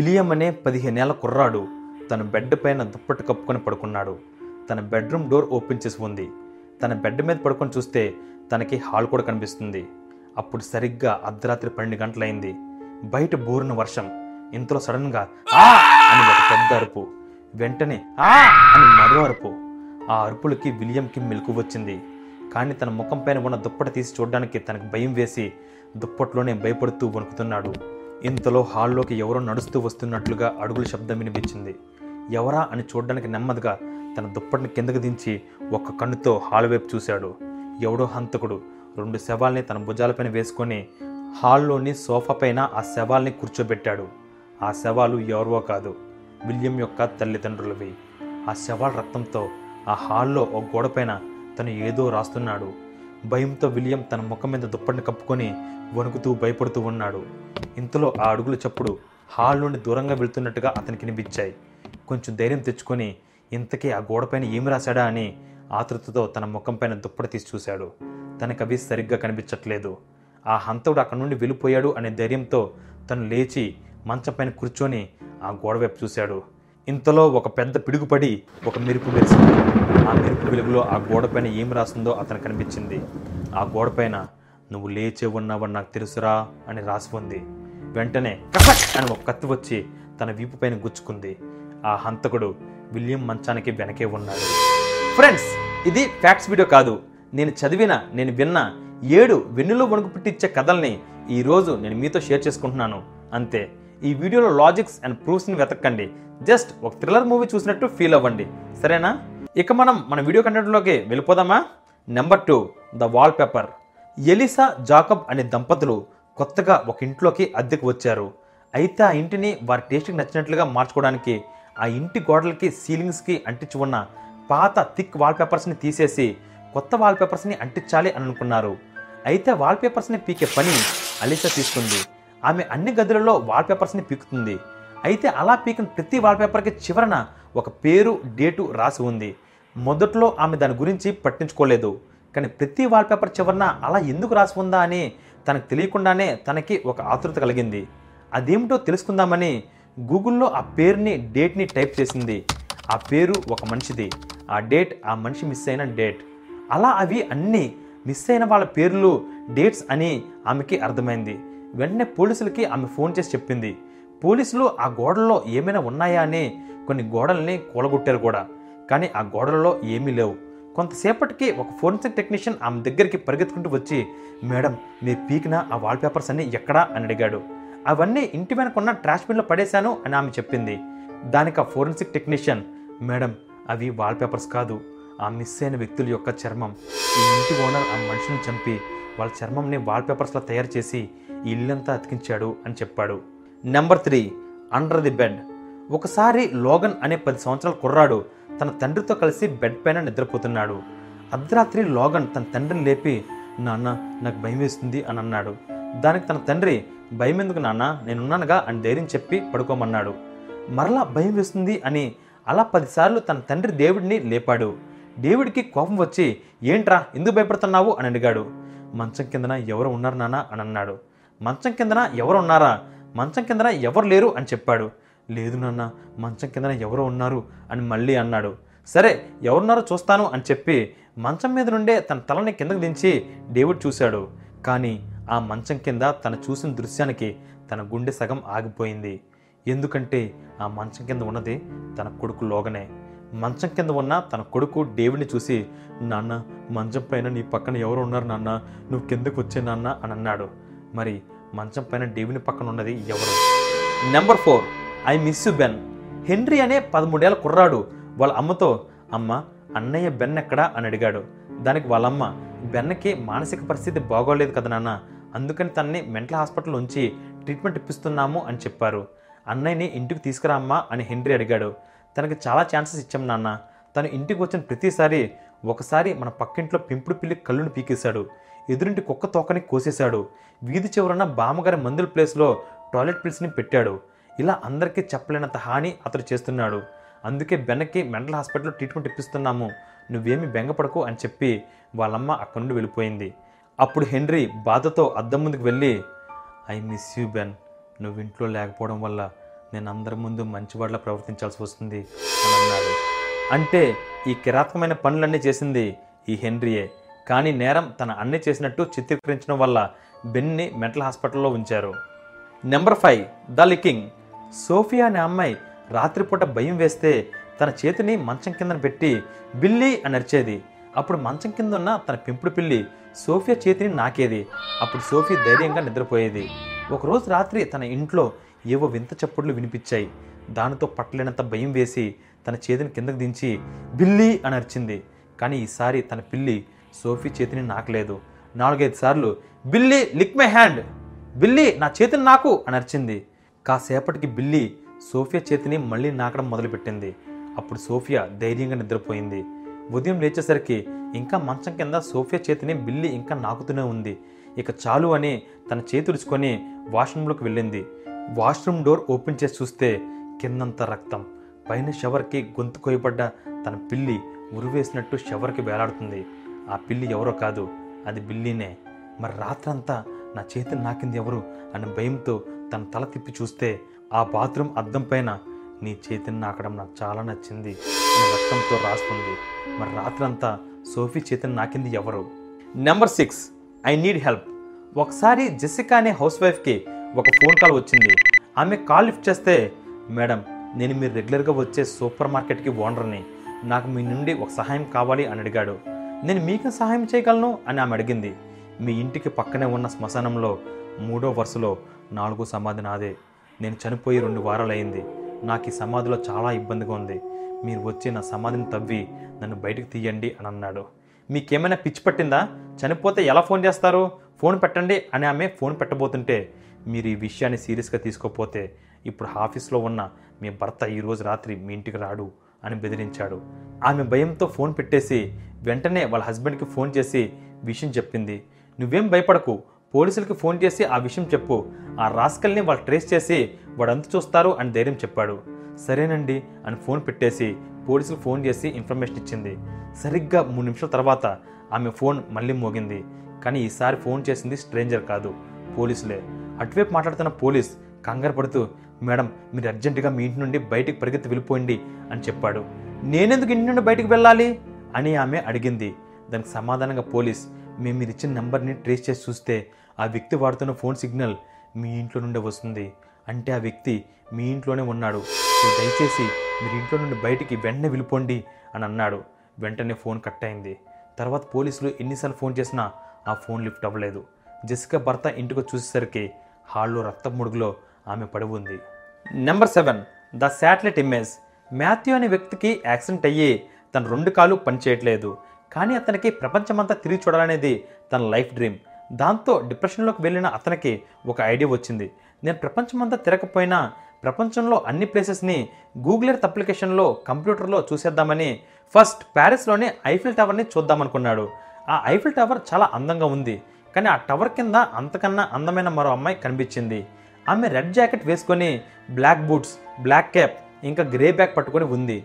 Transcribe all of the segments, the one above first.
William అనే పదిహేనేళ్ళ కుర్రాడు. తన బెడ్ పైన దుప్పటి కప్పుకొని పడుకున్నాడు. తన బెడ్రూమ్ డోర్ ఓపెన్ చేసి ఉంది. తన బెడ్ మీద పడుకొని చూస్తే తనకి హాల్ కూడా కనిపిస్తుంది. అప్పుడు సరిగ్గా అర్ధరాత్రి పన్నెండు గంటలైంది. బయట బోరున వర్షం. ఇంతలో సడన్గా ఆ! అని ఒక పెద్ద అరుపు. వెంటనే ఆ! అని మరో అరుపు. ఆ అరుపులకి విలియంకి మెలకు వచ్చింది. కానీ తన ముఖం పైన ఉన్న దుప్పటి తీసి చూడడానికి తనకు భయం వేసి దుప్పట్లోనే భయపడుతూ వణుకుతున్నాడు. ఇంతలో హాల్లోకి ఎవరో నడుస్తూ వస్తున్నట్లుగా అడుగుల శబ్దం వినిపించింది. ఎవరా అని చూడడానికి నెమ్మదిగా తన దుప్పటిని కిందకు దించి ఒక్క కన్నుతో హాల్ వైపు చూశాడు. ఎవడో హంతకుడు రెండు శవాల్ని తన భుజాలపైన వేసుకొని హాల్లోని సోఫా పైన ఆ శవాల్ని కూర్చోబెట్టాడు. ఆ శవాలు ఎవరో కాదు విలియం యొక్క తల్లిదండ్రులవి. ఆ శవాల రక్తంతో ఆ హాల్లో ఒక గోడపైన తను ఏదో రాస్తున్నాడు. భయంతో విలియం తన ముఖం మీద దుప్పటిని కప్పుకొని వణుకుతూ భయపడుతూ ఉన్నాడు. ఇంతలో ఆ అడుగుల చప్పుడు హాల్ నుండి దూరంగా వెళ్తున్నట్టుగా అతనికి వినిపించాయి. కొంచెం ధైర్యం తెచ్చుకొని ఇంతకీ ఆ గోడపైన ఏమి రాశాడా అని ఆతృతతో తన ముఖం పైన దుప్పటి తీసి చూశాడు. తనకు అవి సరిగ్గా కనిపించట్లేదు. ఆ హంతవుడు అక్కడి నుండి వెళ్ళిపోయాడు అనే ధైర్యంతో తను లేచి మంచం పైన కూర్చొని ఆ గోడ వైపు చూశాడు. ఇంతలో ఒక పెద్ద పిడుగుపడి ఒక మెరుపు మెరిసింది. ఆ మెరుపు వెలుగులో ఆ గోడపైన ఏమి ఏం రాసిందో అతను కనిపించింది. ఆ గోడపైన నువ్వు లేచే ఉన్నావని నాకు తెలుసురా అని రాసి ఉంది. వెంటనే కసక్ అని ఒక కత్తి వచ్చి తన వీపు పైన గుచ్చుకుంది. ఆ హంతకుడు విలియం మంచానికి వెనకే ఉన్నాడు. ఫ్రెండ్స్ ఇది ఫ్యాక్ట్స్ వీడియో కాదు. నేను చదివిన నేను విన్న ఏడు వెన్నులో వణుకు పుట్టించే కథల్ని ఈరోజు నేను మీతో షేర్ చేసుకుంటున్నాను. అంతే. ఈ వీడియోలో లాజిక్స్ అండ్ ప్రూఫ్స్ని వెతకండి. జస్ట్ ఒక థ్రిల్లర్ మూవీ చూసినట్టు ఫీల్ అవ్వండి. సరేనా? ఇక మనం మన వీడియో కంటెంట్లోకి వెళ్ళిపోదామా? Number two the wallpaper Elisa Jacob అనే దంపతులు కొత్తగా ఒక ఇంట్లోకి అద్దెకు వచ్చారు. అయితే ఆ ఇంటిని వారి టేస్ట్కి నచ్చినట్లుగా మార్చుకోవడానికి ఆ ఇంటి గోడలకి సీలింగ్స్కి అంటించి ఉన్న పాత థిక్ వాల్పేపర్స్ని తీసేసి కొత్త వాల్పేపర్స్ని అంటించాలి అని అనుకున్నారు. అయితే వాల్పేపర్స్ని పీకే పని అలిసా తీసుకుంది. ఆమె అన్ని గదులలో వాల్పేపర్స్ని పీకుతుంది. అయితే అలా పీకిన ప్రతి వాల్పేపర్కి చివరన ఒక పేరు డేటు రాసి ఉంది. మొదట్లో ఆమె దాని గురించి పట్టించుకోలేదు. కానీ ప్రతి వాల్పేపర్ చివరన అలా ఎందుకు రాసి ఉందా అని తనకు తెలియకుండానే తనకి ఒక ఆతృత కలిగింది. అదేమిటో తెలుసుకుందామని గూగుల్లో ఆ పేరుని డేట్ని టైప్ చేసింది. ఆ పేరు ఒక మనిషిది. ఆ డేట్ ఆ మనిషి మిస్ అయిన డేట్. అలా అవి అన్నీ మిస్ అయిన వాళ్ళ పేర్లు డేట్స్ అని ఆమెకి అర్థమైంది. వెంటనే పోలీసులకి ఆమె ఫోన్ చేసి చెప్పింది. పోలీసులు ఆ గోడల్లో ఏమైనా ఉన్నాయా అని కొన్ని గోడల్ని కూలగొట్టారు కూడా. కానీ ఆ గోడలలో ఏమీ లేవు. కొంతసేపటికి ఒక ఫోరెన్సిక్ టెక్నీషియన్ ఆమె దగ్గరికి పరిగెత్తుకుంటూ వచ్చి మేడం మీరు పీకిన ఆ వాల్ పేపర్స్ అన్ని ఎక్కడా? అని అడిగాడు. అవన్నీ ఇంటి వెనకున్న ట్రాష్ బిన్లో పడేశాను అని ఆమె చెప్పింది. దానికి ఆ ఫోరెన్సిక్ టెక్నీషియన్ మేడం అవి వాల్ పేపర్స్ కాదు. ఆ మిస్ అయిన వ్యక్తుల యొక్క చర్మం. ఈ ఇంటి ఓనర్ ఆ మనిషిని చంపి వాళ్ళ చర్మంని వాల్ పేపర్స్లో తయారు చేసి ఈ ఇల్లంతా అతికించాడు అని చెప్పాడు. Number three under the bed ఒకసారి లోగన్ అనే పది సంవత్సరాల కుర్రాడు తన తండ్రితో కలిసి బెడ్ పైన నిద్రపోతున్నాడు. అర్ధరాత్రి లోగన్ తన తండ్రిని లేపి నాన్న నాకు భయం వేస్తుంది అని అన్నాడు. దానికి తన తండ్రి భయం ఎందుకు నాన్న? నేనున్నానుగా అని ధైర్యం చెప్పి పడుకోమన్నాడు. మరలా భయం వేస్తుంది అని అలా పదిసార్లు తన తండ్రి దేవుడిని లేపాడు. డేవిడ్కి కోపం వచ్చి ఏంట్రా ఎందుకు భయపడుతున్నావు? అని అడిగాడు. మంచం కిందన ఎవరు ఉన్నారు నాన్న అని అన్నాడు. మంచం కిందన ఎవరు ఉన్నారా మంచం కిందన ఎవరు లేరు అని చెప్పాడు. లేదు నాన్న మంచం కిందన ఎవరో ఉన్నారు అని మళ్ళీ అన్నాడు. సరే ఎవరున్నారో చూస్తాను అని చెప్పి మంచం మీద నుండే తన తలని కిందకు దించి డేవిడ్ చూశాడు. కానీ ఆ మంచం కింద తను చూసిన దృశ్యానికి తన గుండె సగం ఆగిపోయింది. ఎందుకంటే ఆ మంచం కింద ఉన్నది తన కొడుకు లోగనే. మంచం కింద ఉన్న తన కొడుకు డేవిడ్ని చూసి నాన్న మంచం పైన నీ పక్కన ఎవరు ఉన్నారు నాన్న? నువ్వు కిందకు వచ్చే నాన్న? అని అన్నాడు. మరి మంచం పైన డేవిని పక్కన ఉన్నది ఎవరు? Number four I miss you Ben Henry అనే పదమూడేళ్ళ కుర్రాడు. వాళ్ళ అమ్మతో అమ్మ అన్నయ్య బెన్ ఎక్కడా? అని అడిగాడు. దానికి వాళ్ళమ్మ బెన్నకి మానసిక పరిస్థితి బాగోలేదు కదా నాన్న. అందుకని తనని మెంటల్ హాస్పిటల్ ఉంచి ట్రీట్మెంట్ ఇప్పిస్తున్నాము అని చెప్పారు. అన్నయ్యని ఇంటికి తీసుకురా అమ్మా అని హెన్రీ అడిగాడు. తనకి చాలా ఛాన్సెస్ ఇచ్చాం నాన్న. తను ఇంటికి వచ్చిన ప్రతిసారి ఒకసారి మన పక్కింట్లో పెంపుడు పిల్లి కళ్ళును పీకేశాడు. ఎదురింటి కుక్క తోకని కోసేశాడు. వీధి చివరన బామ్మగారి మందుల ప్లేస్లో టాయిలెట్ పిల్స్ని పెట్టాడు. ఇలా అందరికీ చెప్పలేనంత హాని అతడు చేస్తున్నాడు. అందుకే బెన్నకి మెంటల్ హాస్పిటల్లో ట్రీట్మెంట్ ఇప్పిస్తున్నాము. నువ్వేమి బెంగపడకు అని చెప్పి వాళ్ళమ్మ అక్కడి నుండి వెళ్ళిపోయింది. అప్పుడు హెన్రీ బాధతో అద్దం ముందుకు వెళ్ళి ఐ మిస్ యూ బెన్. నువ్వు ఇంట్లో లేకపోవడం వల్ల నేను అందరి ముందు మంచివాడిలా ప్రవర్తించాల్సి వస్తుంది అని అన్నాడు. అంటే ఈ కిరాతకమైన పనులన్నీ చేసింది ఈ హెన్రీయే. కానీ నేరం తన అన్ని చేసినట్టు చిత్రీకరించడం వల్ల బెన్ని మెంటల్ హాస్పిటల్లో ఉంచారు. Number five the licking. Sophia అనే అమ్మాయి రాత్రిపూట భయం వేస్తే తన చేతిని మంచం కింద పెట్టి బిల్లి అని అరిచేది. అప్పుడు మంచం కింద ఉన్న తన పెంపుడు పిల్లి సోఫియా చేతిని నాకేది. అప్పుడు సోఫీ ధైర్యంగా నిద్రపోయేది. ఒకరోజు రాత్రి తన ఇంట్లో ఏవో వింత చప్పుడులు వినిపించాయి. దానితో పట్టలేనంత భయం వేసి తన చేతిని కిందకు దించి బిల్లి అని అరిచింది. కానీ ఈసారి తన పిల్లి సోఫీ చేతిని నాకలేదు. నాలుగైదు సార్లు బిల్లి లిక్ మై హ్యాండ్! బిల్లి నా చేతిని నాకు! అని అరిచింది. కాసేపటికి బిల్లి సోఫియా చేతిని మళ్ళీ నాకడం మొదలుపెట్టింది. అప్పుడు సోఫియా ధైర్యంగా నిద్రపోయింది. ఉదయం లేచేసరికి ఇంకా మంచం కింద సోఫియా చేతిని బిల్లి ఇంకా నాకుతూనే ఉంది. ఇక చాలు అని తన చేతుడుచుకొని వాష్రూమ్లోకి వెళ్ళింది. వాష్రూమ్ డోర్ ఓపెన్ చేసి చూస్తే కిందంత రక్తం. పైన షవర్కి గొంతు కొయ్యబడ్డ తన పిల్లి ఉరివేసినట్టు షవర్కి వేలాడుతుంది. ఆ పిల్లి ఎవరో కాదు అది బిల్లీనే. మరి రాత్రంతా నా చేతిని నాకింది ఎవరు? అని భయంతో తన తల తిప్పి చూస్తే ఆ బాత్రూమ్ అద్దం పైన నీ చేతిని నాకడం నాకు చాలా నచ్చింది అని రక్తంతో రాసుకుంది మరి రాత్రంతా సోఫీ చేతిని నాకింది ఎవరు? Number six I need help. ఒకసారి జెసికా అనే హౌస్ వైఫ్కి ఒక ఫోన్ కాల్ వచ్చింది. ఆమె కాల్ లిఫ్ట్ చేస్తే మేడం నేను మీరు రెగ్యులర్గా వచ్చే సూపర్ మార్కెట్కి ఓనర్ని. నాకు మీ నుండి ఒక సహాయం కావాలి అని అడిగాడు. నేను మీకు సహాయం చేయగలను అని ఆమె అడిగింది. మీ ఇంటికి పక్కనే ఉన్న శ్మశానంలో మూడో వరుసలో నాలుగో సమాధి నాదే. నేను చనిపోయి రెండు వారాలయ్యింది. నాకు ఈ సమాధిలో చాలా ఇబ్బందిగా ఉంది. మీరు వచ్చి నా సమాధిని తవ్వి నన్ను బయటకు తీయండి అని అన్నాడు. మీకేమైనా పిచ్చి పట్టిందా? చనిపోతే ఎలా ఫోన్ చేస్తారు? ఫోన్ పెట్టండి అని ఆమె ఫోన్ పెట్టబోతుంటే మీరు ఈ విషయాన్ని సీరియస్గా తీసుకోకపోతే ఇప్పుడు ఆఫీస్లో ఉన్న మీ భర్త ఈరోజు రాత్రి మీ ఇంటికి రాడు. అని బెదిరించాడు. ఆమె భయంతో ఫోన్ పెట్టేసి వెంటనే వాళ్ళ హస్బెండ్కి ఫోన్ చేసి విషయం చెప్పింది. నువ్వేం భయపడకు పోలీసులకి ఫోన్ చేసి ఆ విషయం చెప్పు. ఆ రాస్కల్ని వాళ్ళు ట్రేస్ చేసి వాడు అంత చూస్తారు అని ధైర్యం చెప్పాడు. సరేనండి అని ఫోన్ పెట్టేసి పోలీసులకు ఫోన్ చేసి ఇన్ఫర్మేషన్ ఇచ్చింది. సరిగ్గా మూడు నిమిషాల తర్వాత ఆమె ఫోన్ మళ్ళీ మోగింది. కానీ ఈసారి ఫోన్ చేసింది స్ట్రేంజర్ కాదు పోలీసులే. అటువైపు మాట్లాడుతున్న పోలీస్ కంగారు పడుతూ మేడం మీరు అర్జెంటుగా మీ ఇంటి నుండి బయటికి పరిగెత్తి వెళ్ళిపోయింది అని చెప్పాడు. నేనెందుకు ఇంటి నుండి బయటికి వెళ్ళాలి? అని ఆమె అడిగింది. దానికి సమాధానంగా పోలీస్ మేము మీరు ఇచ్చిన నెంబర్ని ట్రేస్ చేసి చూస్తే ఆ వ్యక్తి వాడుతున్న ఫోన్ సిగ్నల్ మీ ఇంట్లో నుండే వస్తుంది. అంటే ఆ వ్యక్తి మీ ఇంట్లోనే ఉన్నాడు. దయచేసి మీరు ఇంట్లో నుండి బయటికి వెంటనే వెళ్ళిపోండి అని అన్నాడు. వెంటనే ఫోన్ కట్ అయింది. తర్వాత పోలీసులు ఎన్నిసార్లు ఫోన్ చేసినా ఆ ఫోన్ లిఫ్ట్ అవ్వలేదు. జెసికా భర్త ఇంటికి చూసేసరికి హాల్లో రక్తం ముడుగులో ఆమె పడి ఉంది. Number seven the satellite image Matthew అనే వ్యక్తికి యాక్సిడెంట్ అయ్యి తన రెండు కాలు పనిచేయట్లేదు. కానీ అతనికి ప్రపంచమంతా తిరిగి చూడాలనేది తన లైఫ్ డ్రీమ్ దాంతో డిప్రెషన్లోకి వెళ్ళిన అతనికి ఒక ఐడియా వచ్చింది. నేను ప్రపంచమంతా తిరగకపోయినా ప్రపంచంలో అన్ని ప్లేసెస్ని గూగుల్ ఎర్త్ అప్లికేషన్లో కంప్యూటర్లో చూసేద్దామని ఫస్ట్ ప్యారిస్లోని ఐఫిల్ టవర్ని చూద్దామనుకున్నాడు. ఆ ఐఫిల్ టవర్ చాలా అందంగా ఉంది. కానీ ఆ టవర్ కింద అంతకన్నా అందమైన మరో అమ్మాయి కనిపించింది. ఆమె రెడ్ జాకెట్ వేసుకొని బ్లాక్ బూట్స్ బ్లాక్ క్యాప్ ఇంకా గ్రే బ్యాగ్ పట్టుకొని ఉంది.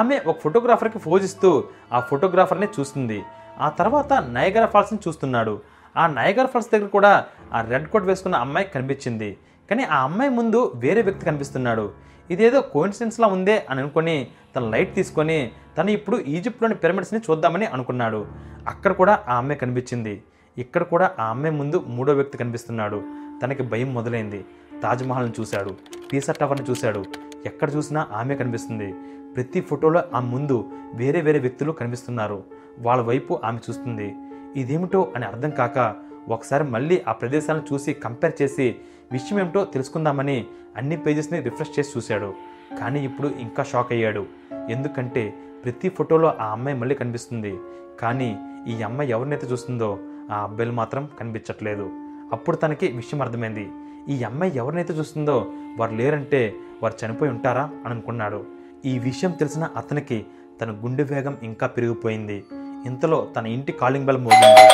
ఆమె ఒక ఫోటోగ్రాఫర్కి ఫోజ్ ఇస్తూ ఆ ఫోటోగ్రాఫర్ని చూస్తుంది. ఆ తర్వాత నయగర ఫాల్స్ని చూస్తున్నాడు. ఆ నయగర ఫాల్స్ దగ్గర కూడా ఆ రెడ్ కోట్ వేసుకున్న అమ్మాయి కనిపించింది. కానీ ఆ అమ్మాయి ముందు వేరే వ్యక్తి కనిపిస్తున్నాడు. ఇదేదో కోయిన్సిడెన్స్లా ఉందే అని అనుకొని తన లైట్ తీసుకొని తను ఇప్పుడు ఈజిప్ట్లోని పిరమిడ్స్ని చూద్దామని అనుకున్నాడు. అక్కడ కూడా ఆ అమ్మాయి కనిపించింది. ఇక్కడ కూడా ఆ అమ్మాయి ముందు మూడో వ్యక్తి కనిపిస్తున్నాడు. తనకి భయం మొదలైంది. తాజ్మహల్ని చూశాడు. పీసా టవర్ని చూశాడు. ఎక్కడ చూసినా ఆమె కనిపిస్తుంది. ప్రతి ఫోటోలో ఆ ముందు వేరే వేరే వ్యక్తులు కనిపిస్తున్నారు. వాళ్ళ వైపు ఆమె చూస్తుంది. ఇదేమిటో అని అర్థం కాక ఒకసారి మళ్ళీ ఆ ప్రదేశాలను చూసి కంపేర్ చేసి విషయం ఏమిటో తెలుసుకుందామని అన్ని పేజెస్ని రిఫ్రెష్ చేసి చూశాడు. కానీ ఇప్పుడు ఇంకా షాక్ అయ్యాడు. ఎందుకంటే ప్రతి ఫోటోలో ఆ అమ్మాయి మళ్ళీ కనిపిస్తుంది. కానీ ఈ అమ్మాయి ఎవరినైతే చూస్తుందో ఆ అబ్బాయిలు మాత్రం కనిపించట్లేదు. అప్పుడు తనకి విషయం అర్థమైంది. ఈ అమ్మాయి ఎవరినైతే చూస్తుందో వారు లేరంటే వారు చనిపోయి ఉంటారా అని అనుకున్నాడు. ఈ విషయం తెలిసిన అతనికి తన గుండె వేగం ఇంకా పెరిగిపోయింది. ఇంతలో తన ఇంటి కాలింగ్ బెల్ మోగింది.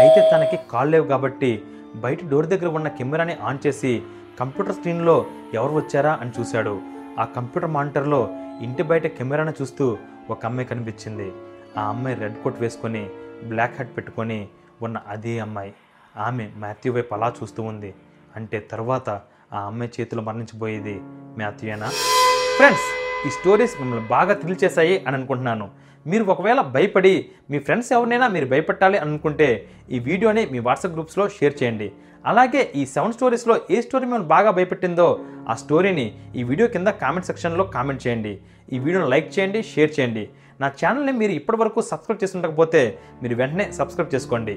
అయితే తనకి కాల్ లేవు కాబట్టి బయట డోర్ దగ్గర ఉన్న కెమెరాని ఆన్ చేసి కంప్యూటర్ స్క్రీన్లో ఎవరు వచ్చారా అని చూశాడు. ఆ కంప్యూటర్ మానిటర్లో ఇంటి బయట కెమెరాను చూస్తూ ఒక అమ్మాయి కనిపించింది. ఆ అమ్మాయి రెడ్ కోట్ వేసుకొని బ్లాక్ హెడ్ పెట్టుకొని ఉన్న అదే అమ్మాయి. ఆమె మాథ్యూ వైపు అలా చూస్తూ ఉంది. అంటే తర్వాత ఆ అమ్మాయి చేతిలో మరణించబోయేది మాథ్యూయేనా ఫ్రెండ్స్ ఈ స్టోరీస్ మిమ్మల్ని బాగా థ్రిల్ చేశాయి అని అనుకుంటున్నాను. మీరు ఒకవేళ భయపడి మీ ఫ్రెండ్స్ ఎవరినైనా మీరు భయపెట్టాలి అనుకుంటే ఈ వీడియోని మీ వాట్సాప్ గ్రూప్స్లో షేర్ చేయండి. అలాగే ఈ సెవెన్ స్టోరీస్లో ఏ స్టోరీ మిమ్మల్ని బాగా భయపెట్టిందో ఆ స్టోరీని ఈ వీడియో కింద కామెంట్ సెక్షన్లో కామెంట్ చేయండి. ఈ వీడియోని లైక్ చేయండి షేర్ చేయండి. నా ఛానల్ని మీరు ఇప్పటివరకు సబ్స్క్రైబ్ చేసి ఉండకపోతే మీరు వెంటనే సబ్స్క్రైబ్ చేసుకోండి.